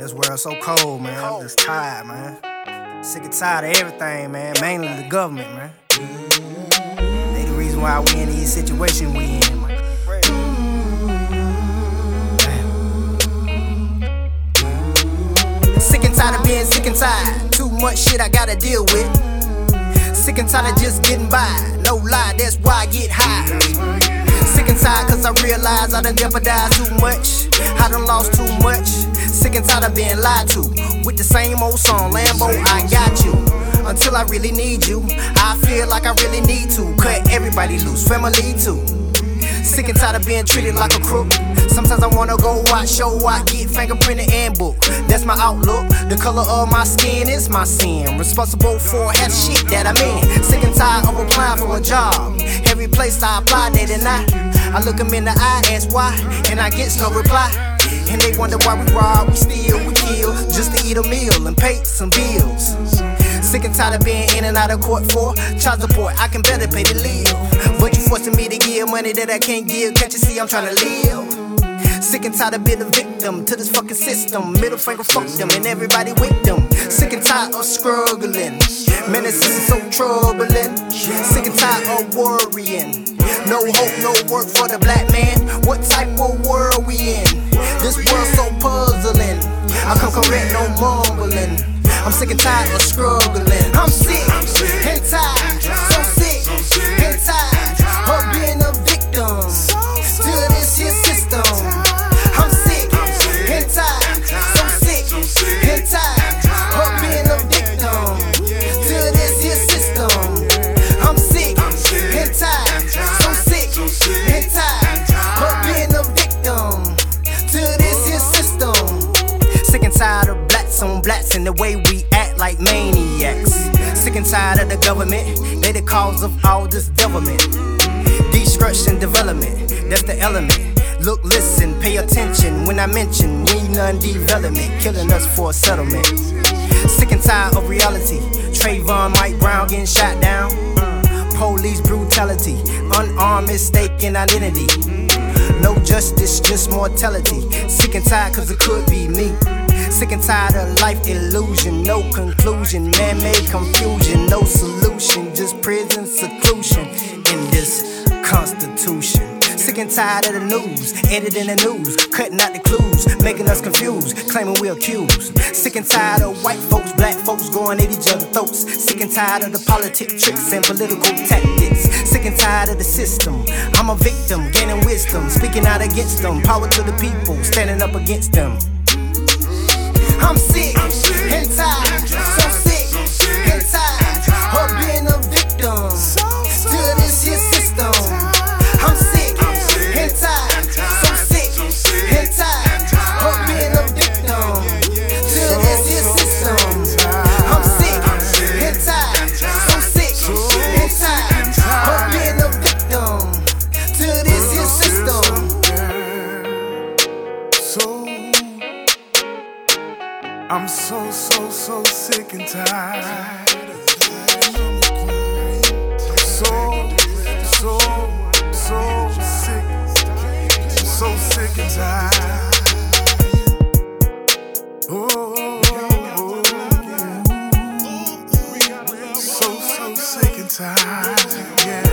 this world so cold, man. I'm just tired, man. Sick and tired of everything, man. Mainly the government, man. They the reason why we in these situations we in. Sick and tired of being sick and tired. Too much shit I gotta deal with. Sick and tired of just getting by. No lie, that's why I get high. Sick and tired cause I realize I done jeopardized too much. I done lost too much. Sick and tired of being lied to. With the same old song, Lambo, I got you. Until I really need you. I feel like I really need to. Cut everybody loose, family too. Sick and tired of being treated like a crook. Sometimes I wanna go watch show, I get fingerprinted and book. That's my outlook. The color of my skin is my sin. Responsible for half shit that I'm in. Sick and tired of applying for a job. Every place I apply, they deny. I look them in the eye, ask why, and I get no reply. And they wonder why we rob, we steal, we kill, just to eat a meal and pay some bills. Sick and tired of being in and out of court for child support. I can better pay to live. But you forcing me to give money that I can't give. Can't you see I'm trying to live? Sick and tired of being a victim to this fucking system. Middle finger, fuck them, and everybody with them. Sick and tired of struggling. Man, this is so troubling. Sick and tired of worrying. No hope, no work for the black man. What type of world we in? This world so puzzling. I come correct, no mumbling. I'm sick and tired of struggling. I'm sick and tired, on and the way we act like maniacs. Sick and tired of the government, they the cause of all this devilment. Destruction, development, that's the element. Look, listen, pay attention when I mention we none development, killing us for a settlement. Sick and tired of reality. Trayvon, Mike Brown getting shot down. Police brutality, unarmed mistaken identity. No justice, just mortality. Sick and tired, cause it could be me. Sick and tired of life illusion, no conclusion, man made confusion, no solution, just prison seclusion in this constitution. Sick and tired of the news, editing the news, cutting out the clues, making us confused, claiming we're accused. Sick and tired of white folks, black folks going at each other's throats. Sick and tired of the politic tricks and political tactics. Sick and tired of the system. I'm a victim, gaining wisdom, speaking out against them. Power to the people, standing up against them. I'm sick. And tired, Oh, so, so, so sick and tired. So, so, so sick. I'm so sick and tired. Oh, oh, oh. so, so sick and tired. Yeah.